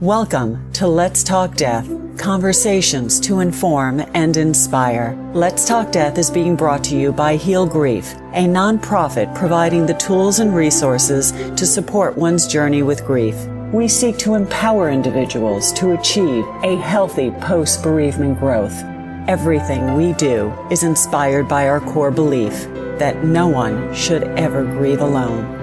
Welcome to Let's Talk Death conversations to inform and inspire. Let's Talk Death is being brought to you by Heal Grief, a nonprofit providing the tools and resources to support one's journey with grief. We seek to empower individuals to achieve a healthy post bereavement growth. Everything we do is inspired by our core belief that no one should ever grieve alone.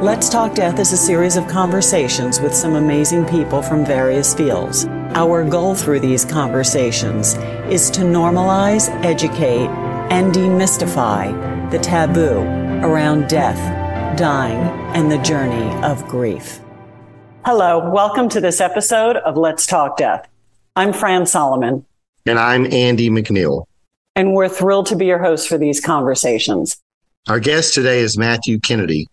Let's Talk Death is a series of conversations with some amazing people from various fields. Our goal through these conversations is to normalize, educate, and demystify the taboo around death, dying, and the journey of grief. Hello, welcome to this episode of Let's Talk Death. I'm Fran Solomon. And I'm Andy McNeil. And we're thrilled to be your host for these conversations. Our guest today is Matthew Kennedy.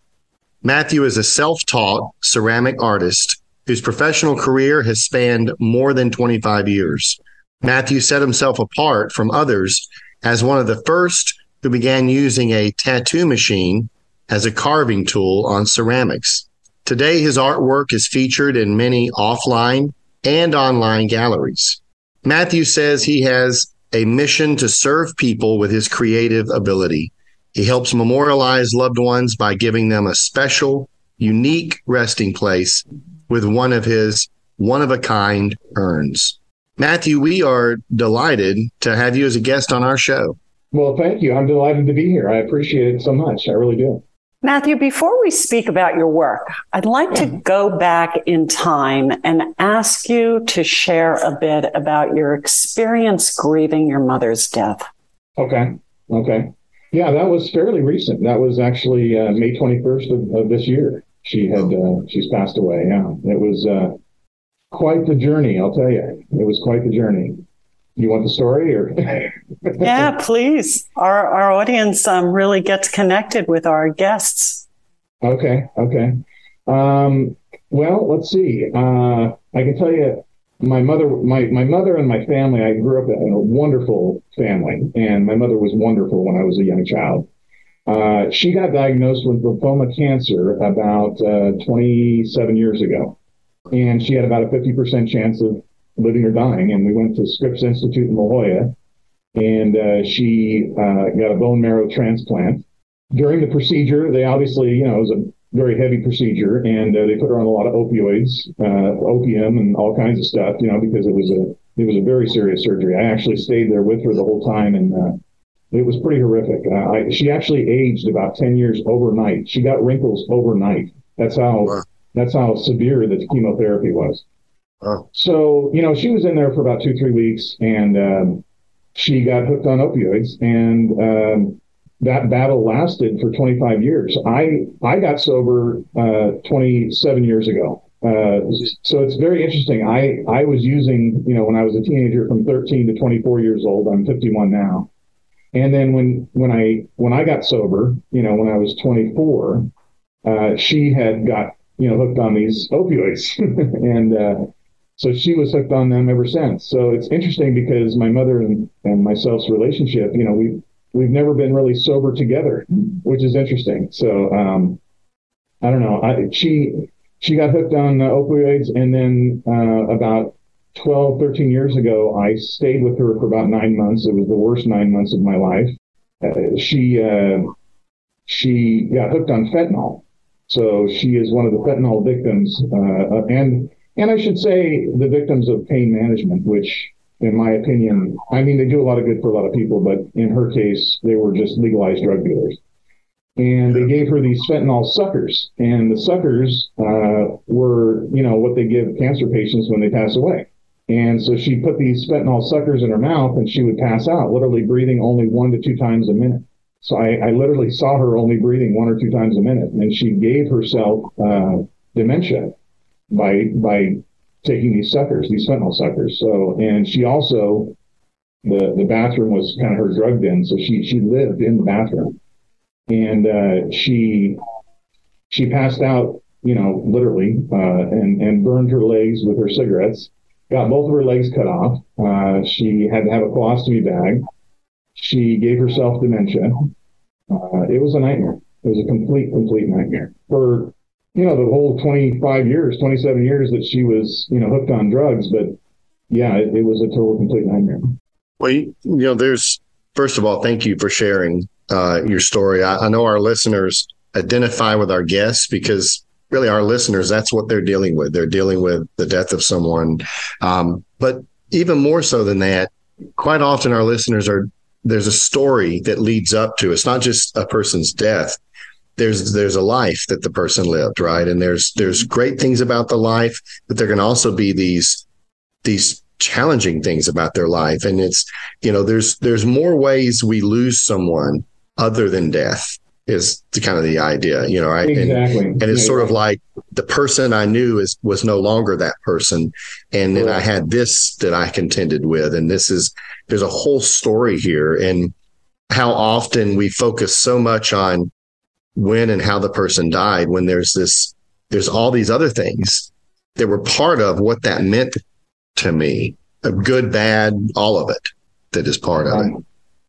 Matthew is a self taught ceramic artist whose professional career has spanned more than 25 years. Matthew set himself apart from others as one of the first who began using a tattoo machine as a carving tool on ceramics. Today, his artwork is featured in many offline and online galleries. Matthew says he has a mission to serve people with his creative ability. He helps memorialize loved ones by giving them a special, unique resting place with one of his one of a kind urns. Matthew, we are delighted to have you as a guest on our show. Well, thank you. I'm delighted to be here. I appreciate it so much. I really do. Matthew, before we speak about your work, I'd like to go back in time and ask you to share a bit about your experience grieving your mother's death. Okay. Okay. Yeah, that was fairly recent. That was actually uh, May 21st of, of, this year. She had uh, she's passed away. Yeah, it was uh, quite the journey. I'll tell you, it was quite the journey. You want the story, or yeah, please. Our our audience um, really gets connected with our guests. Okay, okay. Um, well, let's see. Uh, I can tell you my mother, my, my mother and my family, I grew up in a wonderful family, and my mother was wonderful when I was a young child. Uh, she got diagnosed with lymphoma cancer about uh, 27 years ago, and she had about a 50% chance of living or dying. And we went to Scripps Institute in La Jolla, and uh, she uh, got a bone marrow transplant. During the procedure, they obviously, you know, it was a very heavy procedure, and uh, they put her on a lot of opioids, uh, opium, and all kinds of stuff. You know, because it was a it was a very serious surgery. I actually stayed there with her the whole time, and uh, it was pretty horrific. Uh, I, she actually aged about ten years overnight. She got wrinkles overnight. That's how wow. that's how severe the chemotherapy was. Wow. So you know, she was in there for about two three weeks, and um, she got hooked on opioids, and um, that battle lasted for 25 years. I I got sober uh, 27 years ago. Uh, so it's very interesting. I I was using you know when I was a teenager from 13 to 24 years old. I'm 51 now. And then when when I when I got sober, you know, when I was 24, uh, she had got you know hooked on these opioids, and uh, so she was hooked on them ever since. So it's interesting because my mother and, and myself's relationship, you know, we we've never been really sober together, which is interesting. So um, I don't know. I, she she got hooked on uh, opioids, and then uh, about 12, 13 years ago, I stayed with her for about nine months. It was the worst nine months of my life. Uh, she uh, she got hooked on fentanyl, so she is one of the fentanyl victims, uh, and and I should say the victims of pain management, which in my opinion, I mean, they do a lot of good for a lot of people, but in her case, they were just legalized drug dealers. And they gave her these fentanyl suckers, and the suckers uh, were, you know, what they give cancer patients when they pass away. And so she put these fentanyl suckers in her mouth, and she would pass out, literally breathing only one to two times a minute. So I, I literally saw her only breathing one or two times a minute, and she gave herself uh, dementia by by taking these suckers, these fentanyl suckers. So, and she also, the, the bathroom was kind of her drug den. So she, she lived in the bathroom and, uh, she, she passed out, you know, literally, uh, and, and burned her legs with her cigarettes, got both of her legs cut off. Uh, she had to have a colostomy bag. She gave herself dementia. Uh, it was a nightmare. It was a complete, complete nightmare for you know, the whole 25 years, 27 years that she was, you know, hooked on drugs. But yeah, it, it was a total complete nightmare. Well, you, you know, there's, first of all, thank you for sharing uh, your story. I, I know our listeners identify with our guests because really our listeners, that's what they're dealing with. They're dealing with the death of someone. Um, but even more so than that, quite often our listeners are, there's a story that leads up to, it's not just a person's death. There's, there's a life that the person lived, right? And there's, there's great things about the life, but there can also be these, these challenging things about their life. And it's, you know, there's, there's more ways we lose someone other than death is the kind of the idea, you know, right? Exactly. And, and it's Yeah, sort yeah. of like the person I knew is was no longer that person. And then I had this that I contended with. And this is there's a whole story here. And how often we focus so much on when and how the person died when there's this there's all these other things that were part of what that meant to me. Of good, bad, all of it that is part of it.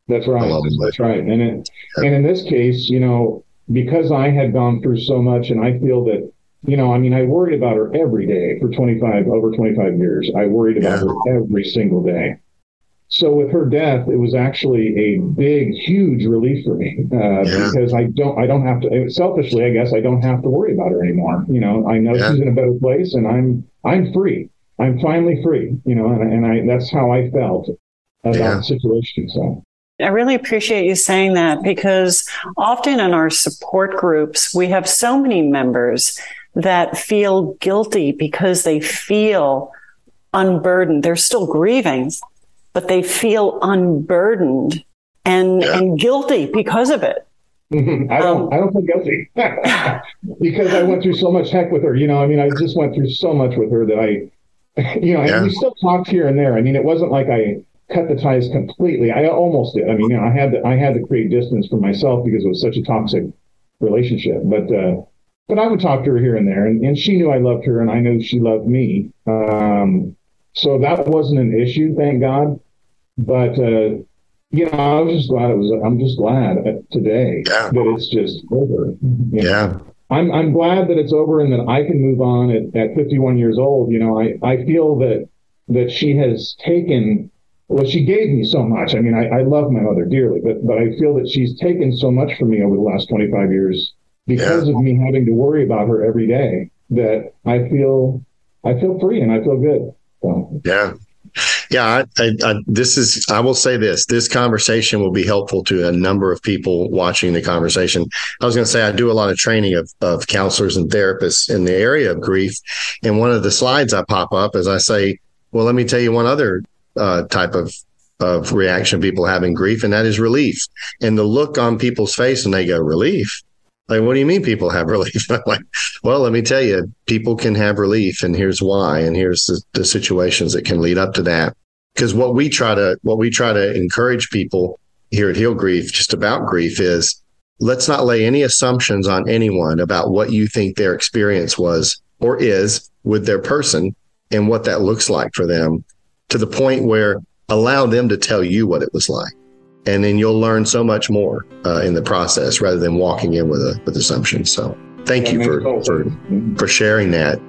That's right. That's right. And it, and in this case, you know, because I had gone through so much, and I feel that, you know, I mean, I worried about her every day for 25 over 25 years. I worried about her every single day. So with her death, it was actually a big, huge relief for me uh, Yeah. because I don't, I don't have to. Selfishly, I guess I don't have to worry about her anymore. You know, I know Yeah. she's in a better place, and I'm, I'm free. I'm finally free. You know, and, and I, that's how I felt about Yeah. the situation. So. I really appreciate you saying that because often in our support groups, we have so many members that feel guilty because they feel unburdened. They're still grieving, but they feel unburdened and, Yeah. and guilty because of it. Mhm. I don't. Um, I don't feel guilty because I went through so much heck with her. You know, I mean, I just went through so much with her that I, you know, and we still talked here and there. I mean, it wasn't like I cut the ties completely. I almost did. I mean, you know, I had to. I had to create distance for myself because it was such a toxic relationship. But uh, but I would talk to her here and there, and, and she knew I loved her, and I knew she loved me. Um, so that wasn't an issue, thank God. But uh, you know, I was just glad it was. I'm just glad today Yeah. that it's just over. You know, Yeah. I'm I'm glad that it's over and that I can move on at, at 51 years old. You know, I I feel that that she has taken. Well, she gave me so much. I mean, I, I love my mother dearly, but but I feel that she's taken so much from me over the last 25 years because of me having to worry about her every day. That I feel I feel free and I feel good. So, Yeah. Yeah, I, I, I, this is. I will say this: this conversation will be helpful to a number of people watching the conversation. I was going to say I do a lot of training of of counselors and therapists in the area of grief, and one of the slides I pop up is I say, "Well, let me tell you one other uh, type of of reaction people have in grief, and that is relief." And the look on people's face when they go relief, like, what do you mean people have relief? I'm like, well, let me tell you, people can have relief, and here's why, and here's the, the situations that can lead up to that. Because what we try to what we try to encourage people here at Heal Grief, just about grief, is let's not lay any assumptions on anyone about what you think their experience was or is with their person and what that looks like for them, to the point where allow them to tell you what it was like, and then you'll learn so much more uh, in the process rather than walking in with a with assumptions. So, thank you for for for sharing that.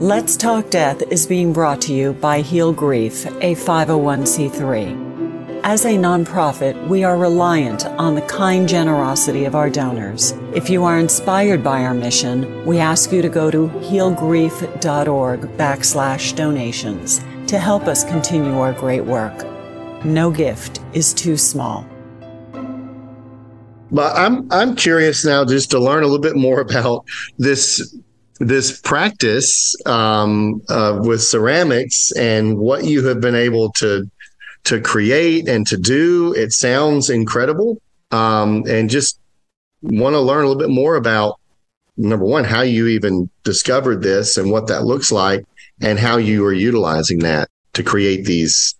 Let's Talk Death is being brought to you by Heal Grief, a 501c3. As a nonprofit, we are reliant on the kind generosity of our donors. If you are inspired by our mission, we ask you to go to healgrief.org backslash donations to help us continue our great work. No gift is too small. But I'm I'm curious now just to learn a little bit more about this this practice um, uh, with ceramics and what you have been able to to create and to do. It sounds incredible, um, and just want to learn a little bit more about number one how you even discovered this and what that looks like, and how you are utilizing that to create these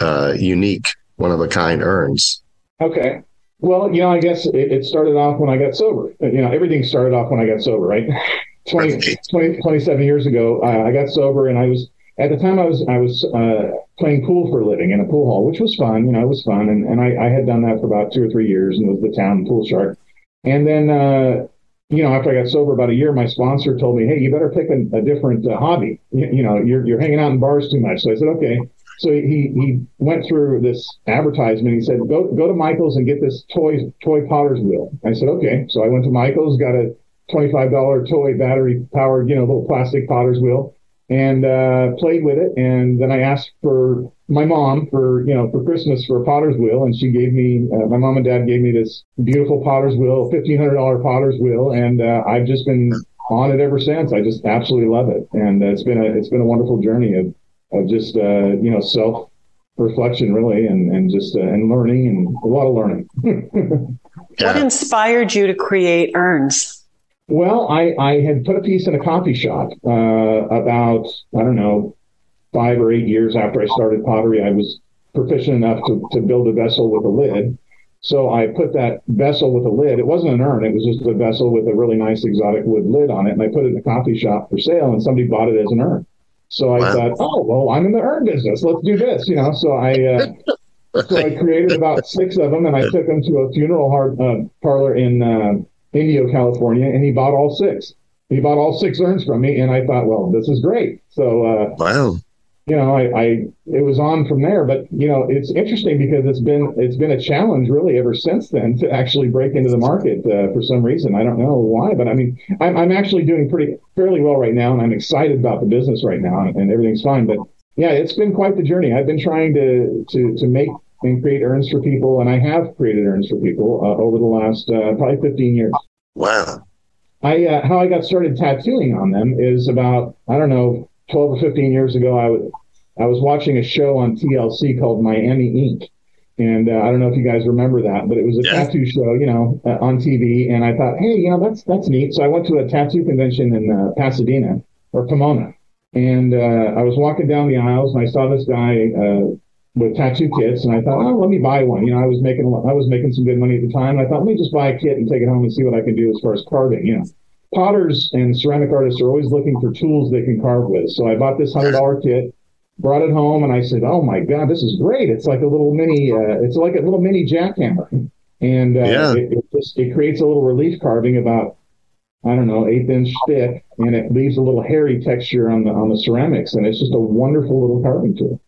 uh, unique one of a kind urns. Okay. Well, you know, I guess it, it started off when I got sober. You know, everything started off when I got sober, right? 20, 20 27 years ago, uh, I got sober and I was, at the time I was, I was, uh, playing pool for a living in a pool hall, which was fun. You know, it was fun. And, and I, I had done that for about two or three years and was the town pool shark. And then, uh, you know, after I got sober about a year, my sponsor told me, "Hey, you better pick a, a different uh, hobby. You, you, know, you're you're hanging out in bars too much." So I said, "Okay." So he he went through this advertisement. He said, "Go go to Michael's and get this toy toy potter's wheel." I said, "Okay." So I went to Michael's, got a twenty five dollar toy battery powered, you know, little plastic potter's wheel, and uh, played with it. And then I asked for my mom for you know for Christmas for a potter's wheel, and she gave me uh, my mom and dad gave me this beautiful potter's wheel, fifteen hundred dollar potter's wheel, and uh, I've just been on it ever since. I just absolutely love it, and uh, it's been a it's been a wonderful journey of of just uh, you know self reflection really, and and just uh, and learning and a lot of learning. What inspired you to create Urns? Well, I, I had put a piece in a coffee shop uh, about I don't know five or eight years after I started pottery, I was proficient enough to, to build a vessel with a lid. So I put that vessel with a lid. It wasn't an urn. It was just a vessel with a really nice exotic wood lid on it. And I put it in a coffee shop for sale and somebody bought it as an urn. So I wow. thought, oh, well, I'm in the urn business. Let's do this, you know? So I, uh, so I created about six of them and I took them to a funeral uh, parlor in, uh, Indio, California, and he bought all six. He bought all six urns from me. And I thought, well, this is great. So, uh, wow you know, I, I, it was on from there. But you know, it's interesting because it's been it's been a challenge really ever since then to actually break into the market uh, for some reason. I don't know why, but I mean, I'm, I'm actually doing pretty fairly well right now, and I'm excited about the business right now, and, and everything's fine. But yeah, it's been quite the journey. I've been trying to to to make and create urns for people, and I have created urns for people uh, over the last uh, probably 15 years. Wow. I uh, how I got started tattooing on them is about I don't know 12 or 15 years ago, I was I was watching a show on TLC called Miami Ink. And uh, I don't know if you guys remember that, but it was a yeah. tattoo show, you know, uh, on TV. And I thought, hey, you know, that's that's neat. So I went to a tattoo convention in uh, Pasadena or Pomona, and uh, I was walking down the aisles and I saw this guy uh, with tattoo kits, and I thought, oh, let me buy one. You know, I was making I was making some good money at the time. I thought, let me just buy a kit and take it home and see what I can do as far as carving. You know, potters and ceramic artists are always looking for tools they can carve with. So I bought this hundred dollar kit, brought it home, and I said, "Oh my god, this is great! It's like a little mini, uh, it's like a little mini jackhammer, and uh, yeah. it, it, just it creates a little relief carving about." I don't know, eighth inch thick, and it leaves a little hairy texture on the on the ceramics, and it's just a wonderful little carving tool.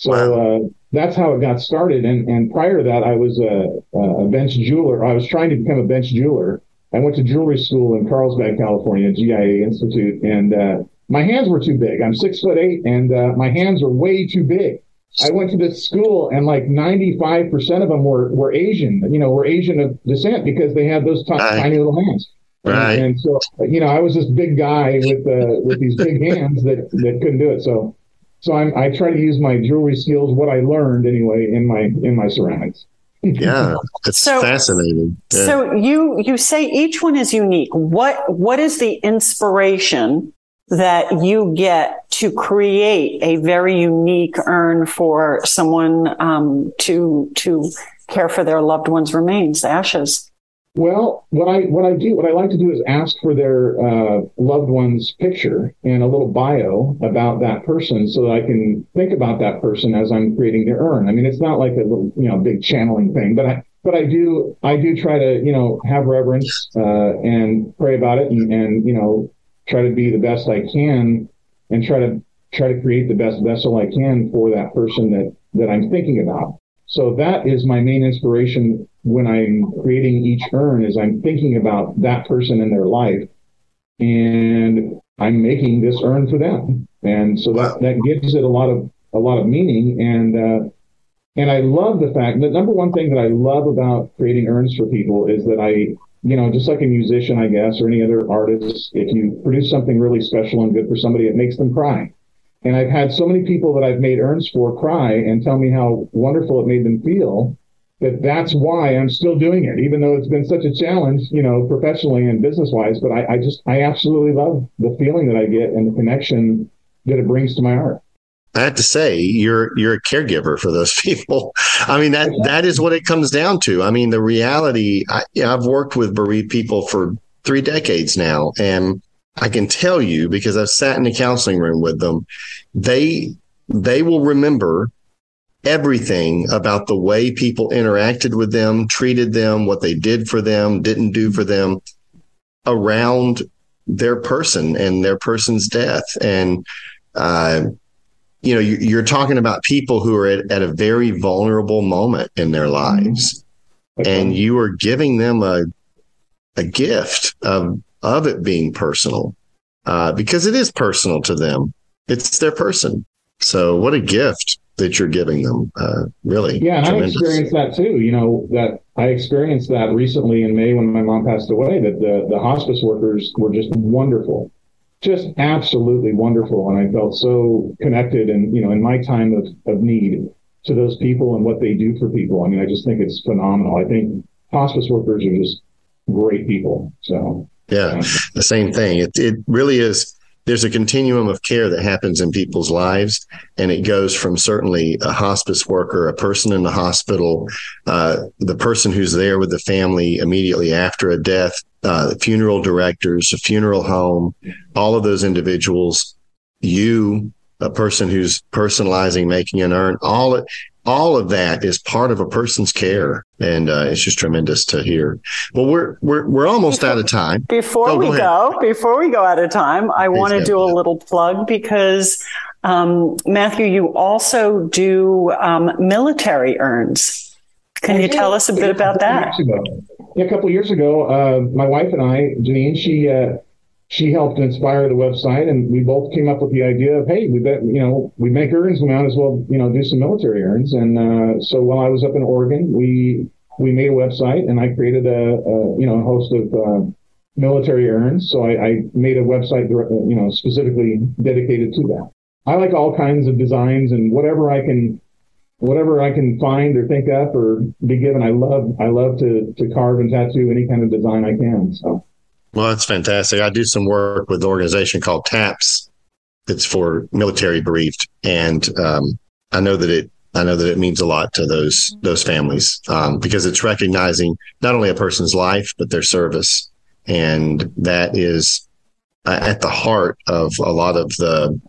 So wow. uh, that's how it got started. And and prior to that, I was a, a bench jeweler. I was trying to become a bench jeweler, I went to jewelry school in Carlsbad, California, GIA Institute, and uh, my hands were too big. I'm six foot eight, and uh, my hands are way too big. I went to this school, and like 95% of them were, were Asian, you know, were Asian of descent because they had those t- right. tiny little hands. Right. And, and, so, you know, I was this big guy with uh, with these big hands that, that couldn't do it. So, so I'm, I try to use my jewelry skills, what I learned anyway, in my in my ceramics yeah it's so, fascinating. Yeah. so you you say each one is unique. What what is the inspiration that you get to create a very unique urn for someone um, to to care for their loved one's remains ashes well, what I what I do what I like to do is ask for their uh, loved one's picture and a little bio about that person, so that I can think about that person as I'm creating the urn. I mean, it's not like a little you know big channeling thing, but I but I do I do try to you know have reverence uh, and pray about it and, and you know try to be the best I can and try to try to create the best vessel I can for that person that that I'm thinking about. So that is my main inspiration when I'm creating each urn is I'm thinking about that person in their life and I'm making this urn for them. And so that, that gives it a lot of, a lot of meaning. And, uh, and I love the fact that the number one thing that I love about creating urns for people is that I, you know, just like a musician, I guess, or any other artist, if you produce something really special and good for somebody, it makes them cry. And I've had so many people that I've made urns for cry and tell me how wonderful it made them feel that that's why I'm still doing it, even though it's been such a challenge, you know, professionally and business wise. But I, I just, I absolutely love the feeling that I get and the connection that it brings to my art. I have to say, you're you're a caregiver for those people. I mean that that is what it comes down to. I mean, the reality. I, I've worked with bereaved people for three decades now, and I can tell you because I've sat in the counseling room with them, they they will remember everything about the way people interacted with them, treated them, what they did for them, didn't do for them. around their person and their person's death. And, uh, you know, you're talking about people who are at, at a very vulnerable moment in their lives, and you are giving them a a gift of of it being personal, uh, because it is personal to them. It's their person. So, what a gift that you're giving them. Uh, really, yeah. And tremendous. I experienced that too. You know that I experienced that recently in May when my mom passed away. That the the hospice workers were just wonderful just absolutely wonderful. And I felt so connected and, you know, in my time of, of need to those people and what they do for people. I mean, I just think it's phenomenal. I think hospice workers are just great people. So, yeah, the same thing. It, it really is. There's a continuum of care that happens in people's lives, and it goes from certainly a hospice worker, a person in the hospital, uh, the person who's there with the family immediately after a death, uh, funeral directors, a funeral home, all of those individuals, you, a person who's personalizing, making an urn, all it, all of that is part of a person's care, and uh, it's just tremendous to hear. Well, we're we're we're almost before, out of time. Before oh, we go, go, before we go out of time, I want to do a little plug because um, Matthew, you also do um, military urns. Can I you did. tell us a bit about that? Yeah, a couple of years ago, uh, my wife and I, Janine, she uh, she helped inspire the website, and we both came up with the idea of, hey, we bet you know we make urns, we might as well you know do some military urns. And uh, so while I was up in Oregon, we we made a website, and I created a, a you know a host of uh, military urns. So I, I made a website you know specifically dedicated to that. I like all kinds of designs and whatever I can whatever I can find or think up or be given. I love I love to to carve and tattoo any kind of design I can. So. Well, that's fantastic. I do some work with an organization called TAPS. It's for military bereaved, and um, I know that it I know that it means a lot to those those families um, because it's recognizing not only a person's life but their service, and that is uh, at the heart of a lot of the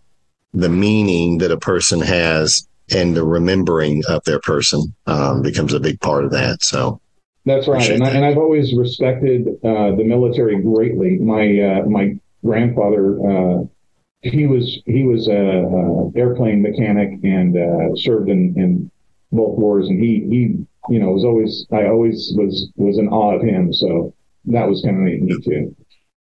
the meaning that a person has and the remembering of their person um, becomes a big part of that. So that's right, and, that. I, have always respected uh, the military greatly. My uh, my grandfather, uh, he was he was a, a airplane mechanic and uh, served in, in both wars, and he he you know was always I always was was in awe of him. So that was kind of neat me too.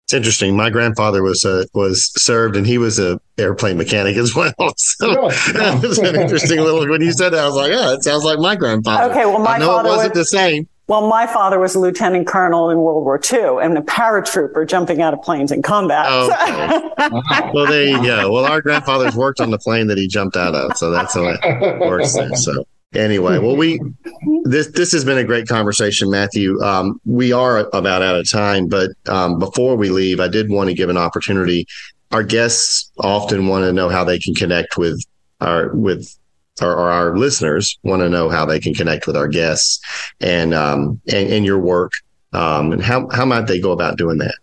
It's interesting. My grandfather was uh, was served, and he was a airplane mechanic as well. So really? oh. it was an interesting little. When you said that, I was like, "Yeah, it sounds like my grandfather." Okay, well, my I know father it wasn't was, the same. Well, my father was a lieutenant colonel in World War II and a paratrooper jumping out of planes in combat. Oh, okay. well, there you go. Well, our grandfathers worked on the plane that he jumped out of, so that's how it works. There, so anyway, well, we this this has been a great conversation, Matthew. Um, we are about out of time, but um, before we leave, I did want to give an opportunity. Our guests often want to know how they can connect with our with or, or our listeners want to know how they can connect with our guests and um, and, and your work. Um, and how how might they go about doing that?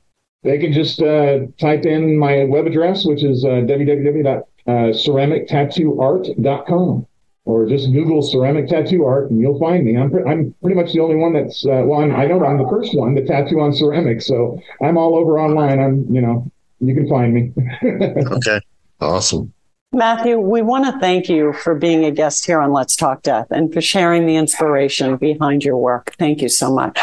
They can just uh, type in my web address, which is uh, www.ceramictattooart.com or just Google ceramic tattoo art and you'll find me. I'm, pre- I'm pretty much the only one that's, uh, well, I'm, I know I'm the first one to tattoo on ceramic. So I'm all over online. I'm, you know, you can find me. okay. Awesome. Matthew, we want to thank you for being a guest here on Let's Talk Death and for sharing the inspiration behind your work. Thank you so much.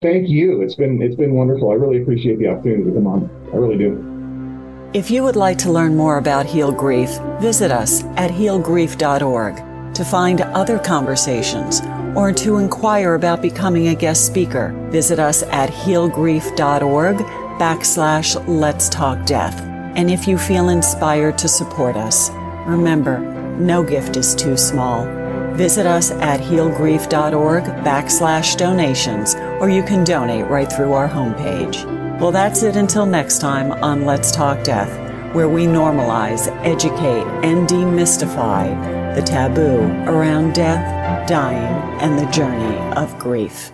Thank you. It's been it's been wonderful. I really appreciate the opportunity to come on. I really do. If you would like to learn more about Heal Grief, visit us at healgrief.org to find other conversations or to inquire about becoming a guest speaker. Visit us at healgrief.org backslash let's talk death. And if you feel inspired to support us, remember, no gift is too small. Visit us at healgrief.org backslash donations, or you can donate right through our homepage. Well, that's it until next time on Let's Talk Death, where we normalize, educate, and demystify the taboo around death, dying, and the journey of grief.